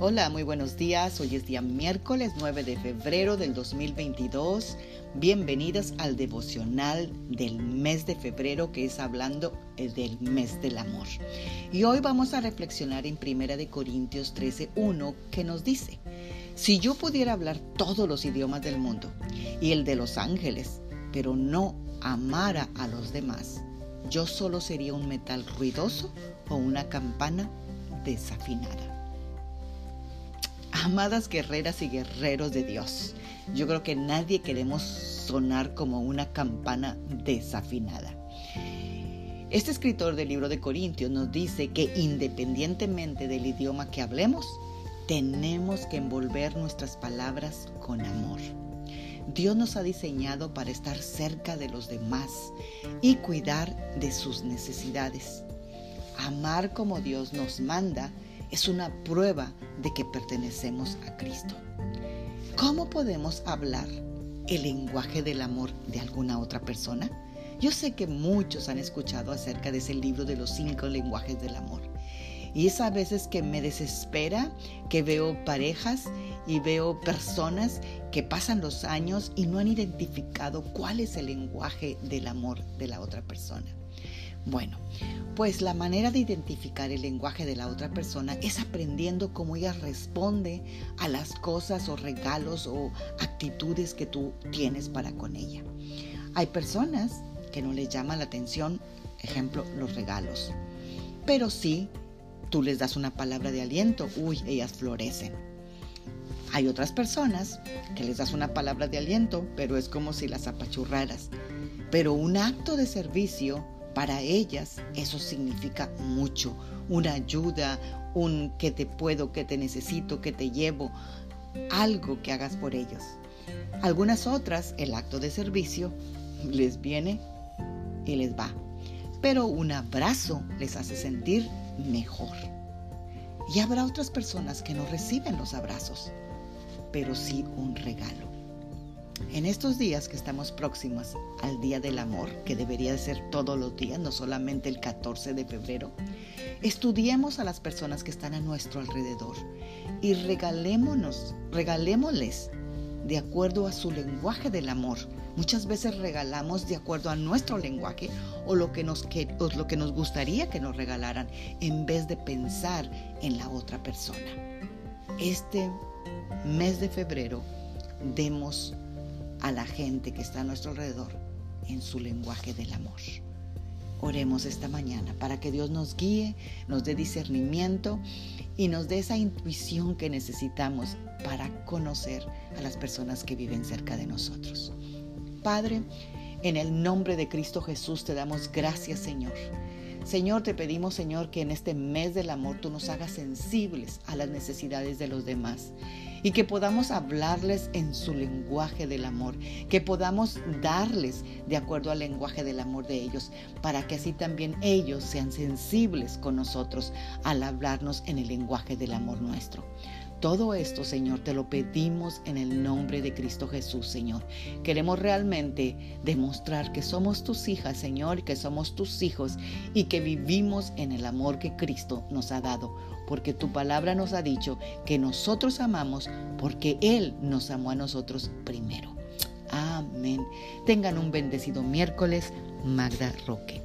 Hola, muy buenos días. Hoy es día miércoles 9 de febrero del 2022. Bienvenidos al devocional del mes de febrero que es hablando eh, del mes del amor. Y hoy vamos a reflexionar en Primera de Corintios 13:1 que nos dice: Si yo pudiera hablar todos los idiomas del mundo y el de los ángeles, pero no amara a los demás, yo solo sería un metal ruidoso o una campana desafinada. Amadas guerreras y guerreros de Dios, yo creo que nadie queremos sonar como una campana desafinada. Este escritor del libro de Corintios nos dice que independientemente del idioma que hablemos, tenemos que envolver nuestras palabras con amor. Dios nos ha diseñado para estar cerca de los demás y cuidar de sus necesidades. Amar como Dios nos manda es una prueba de que pertenecemos a Cristo. ¿Cómo podemos hablar el lenguaje del amor de alguna otra persona? Yo sé que muchos han escuchado acerca de ese libro de los cinco lenguajes del amor. Y es a veces que me desespera que veo parejas y veo personas que pasan los años y no han identificado cuál es el lenguaje del amor de la otra persona. Bueno, pues la manera de identificar el lenguaje de la otra persona es aprendiendo cómo ella responde a las cosas o regalos o actitudes que tú tienes para con ella. Hay personas que no les llama la atención, ejemplo, los regalos. Pero sí, tú les das una palabra de aliento, uy, ellas florecen. Hay otras personas que les das una palabra de aliento, pero es como si las apachurraras. Pero un acto de servicio para ellas eso significa mucho, una ayuda, un que te puedo, que te necesito, que te llevo, algo que hagas por ellos. Algunas otras, el acto de servicio les viene y les va, pero un abrazo les hace sentir mejor. Y habrá otras personas que no reciben los abrazos, pero sí un regalo. En estos días que estamos próximos al Día del Amor, que debería de ser todos los días, no solamente el 14 de febrero, estudiemos a las personas que están a nuestro alrededor y regalémonos, regalémosles de acuerdo a su lenguaje del amor. Muchas veces regalamos de acuerdo a nuestro lenguaje o lo que nos, o lo que nos gustaría que nos regalaran en vez de pensar en la otra persona. Este mes de febrero demos a la gente que está a nuestro alrededor en su lenguaje del amor. Oremos esta mañana para que Dios nos guíe, nos dé discernimiento y nos dé esa intuición que necesitamos para conocer a las personas que viven cerca de nosotros. Padre, en el nombre de Cristo Jesús te damos gracias, Señor. Señor, te pedimos, Señor, que en este mes del amor tú nos hagas sensibles a las necesidades de los demás y que podamos hablarles en su lenguaje del amor, que podamos darles de acuerdo al lenguaje del amor de ellos, para que así también ellos sean sensibles con nosotros al hablarnos en el lenguaje del amor nuestro. Todo esto, Señor, te lo pedimos en el nombre de Cristo Jesús, Señor. Queremos realmente demostrar que somos tus hijas, Señor, que somos tus hijos y que vivimos en el amor que Cristo nos ha dado, porque tu palabra nos ha dicho que nosotros amamos porque Él nos amó a nosotros primero. Amén. Tengan un bendecido miércoles, Magda Roque.